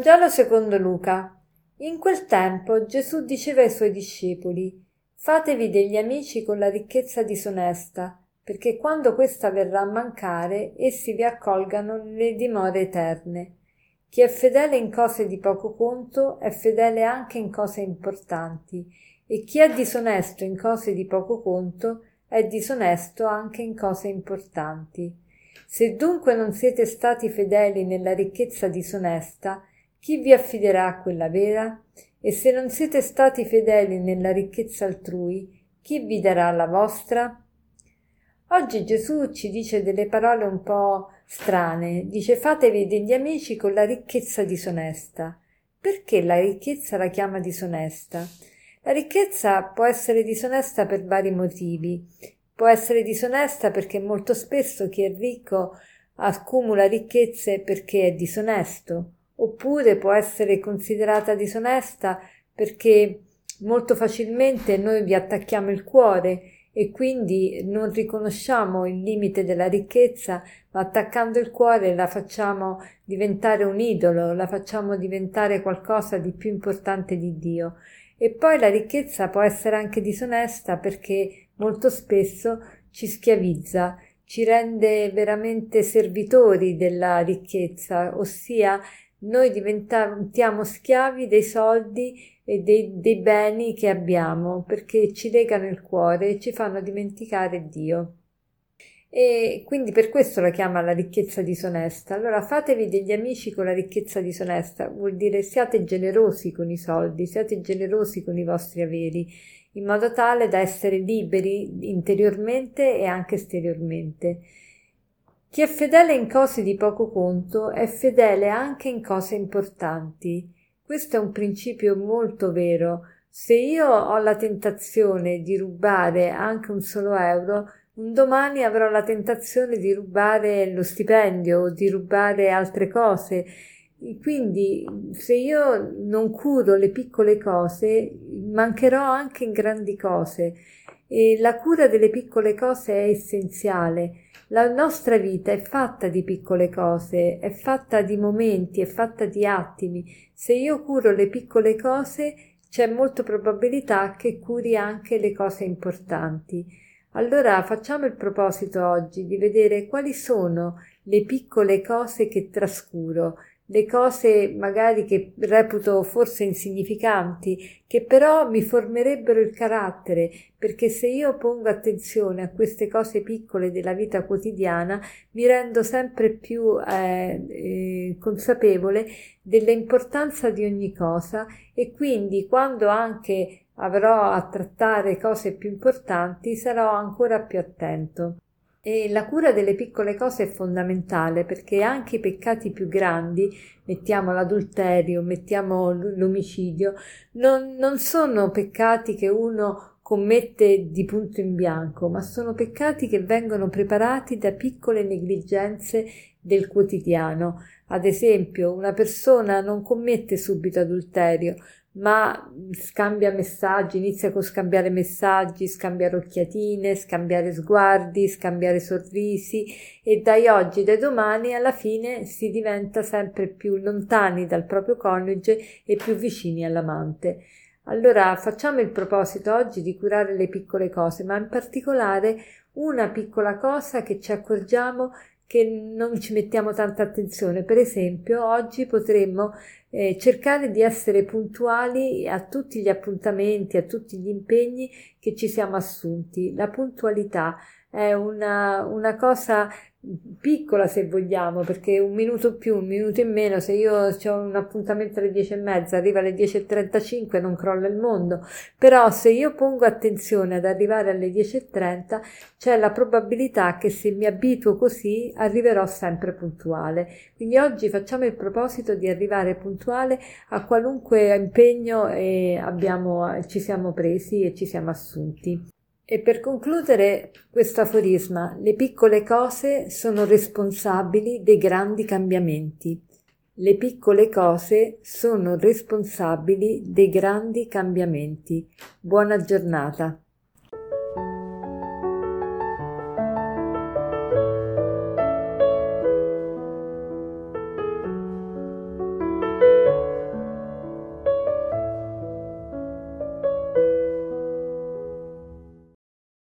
Vangelo secondo Luca. In quel tempo Gesù diceva ai suoi discepoli Fatevi degli amici con la ricchezza disonesta, perché quando questa verrà a mancare, essi vi accolgano nelle dimore eterne. Chi è fedele in cose di poco conto è fedele anche in cose importanti, e chi è disonesto in cose di poco conto è disonesto anche in cose importanti. Se dunque non siete stati fedeli nella ricchezza disonesta, chi vi affiderà quella vera? E se non siete stati fedeli nella ricchezza altrui, chi vi darà la vostra? Oggi Gesù ci dice delle parole un po' strane. Dice fatevi degli amici con la ricchezza disonesta. Perché la ricchezza la chiama disonesta? La ricchezza può essere disonesta per vari motivi. Può essere disonesta perché molto spesso chi è ricco accumula ricchezze perché è disonesto, oppure può essere considerata disonesta perché molto facilmente noi vi attacchiamo il cuore e quindi non riconosciamo il limite della ricchezza, ma attaccando il cuore la facciamo diventare un idolo, la facciamo diventare qualcosa di più importante di Dio. E poi la ricchezza può essere anche disonesta perché molto spesso ci schiavizza, ci rende veramente servitori della ricchezza, ossia noi diventiamo schiavi dei soldi e dei, dei beni che abbiamo perché ci legano il cuore e ci fanno dimenticare Dio. E quindi per questo la chiama la ricchezza disonesta. Allora fatevi degli amici con la ricchezza disonesta, vuol dire siate generosi con i soldi, siate generosi con i vostri averi, in modo tale da essere liberi interiormente e anche esteriormente. Chi è fedele in cose di poco conto è fedele anche in cose importanti. Questo è un principio molto vero. Se io ho la tentazione di rubare anche un solo euro, un domani avrò la tentazione di rubare lo stipendio o di rubare altre cose. Quindi se io non curo le piccole cose, mancherò anche in grandi cose. E la cura delle piccole cose è essenziale. La nostra vita è fatta di piccole cose, è fatta di momenti, è fatta di attimi. Se io curo le piccole cose, c'è molta probabilità che curi anche le cose importanti. Allora facciamo il proposito oggi di vedere quali sono le piccole cose che trascuro, le cose magari che reputo forse insignificanti, che però mi formerebbero il carattere, perché se io pongo attenzione a queste cose piccole della vita quotidiana, mi rendo sempre più eh, eh, consapevole dell'importanza di ogni cosa e quindi quando anche avrò a trattare cose più importanti sarò ancora più attento. E la cura delle piccole cose è fondamentale perché anche i peccati più grandi, mettiamo l'adulterio, mettiamo l'omicidio, non, non sono peccati che uno commette di punto in bianco, ma sono peccati che vengono preparati da piccole negligenze del quotidiano. Ad esempio, una persona non commette subito adulterio, ma scambia messaggi, inizia con scambiare messaggi, scambiare occhiatine, scambiare sguardi, scambiare sorrisi e dai oggi, dai domani, alla fine si diventa sempre più lontani dal proprio coniuge e più vicini all'amante. Allora facciamo il proposito oggi di curare le piccole cose, ma in particolare una piccola cosa che ci accorgiamo che non ci mettiamo tanta attenzione. Per esempio, oggi potremmo eh, cercare di essere puntuali a tutti gli appuntamenti, a tutti gli impegni che ci siamo assunti. La puntualità è una, una cosa piccola se vogliamo, perché un minuto più, un minuto in meno, se io ho un appuntamento alle dieci e mezza, arriva alle dieci e trentacinque, non crolla il mondo, però se io pongo attenzione ad arrivare alle dieci e trenta, c'è la probabilità che se mi abituo così arriverò sempre puntuale. Quindi oggi facciamo il proposito di arrivare puntuale a qualunque impegno abbiamo, ci siamo presi e ci siamo assunti. E per concludere questo aforisma, le piccole cose sono responsabili dei grandi cambiamenti. Le piccole cose sono responsabili dei grandi cambiamenti. Buona giornata.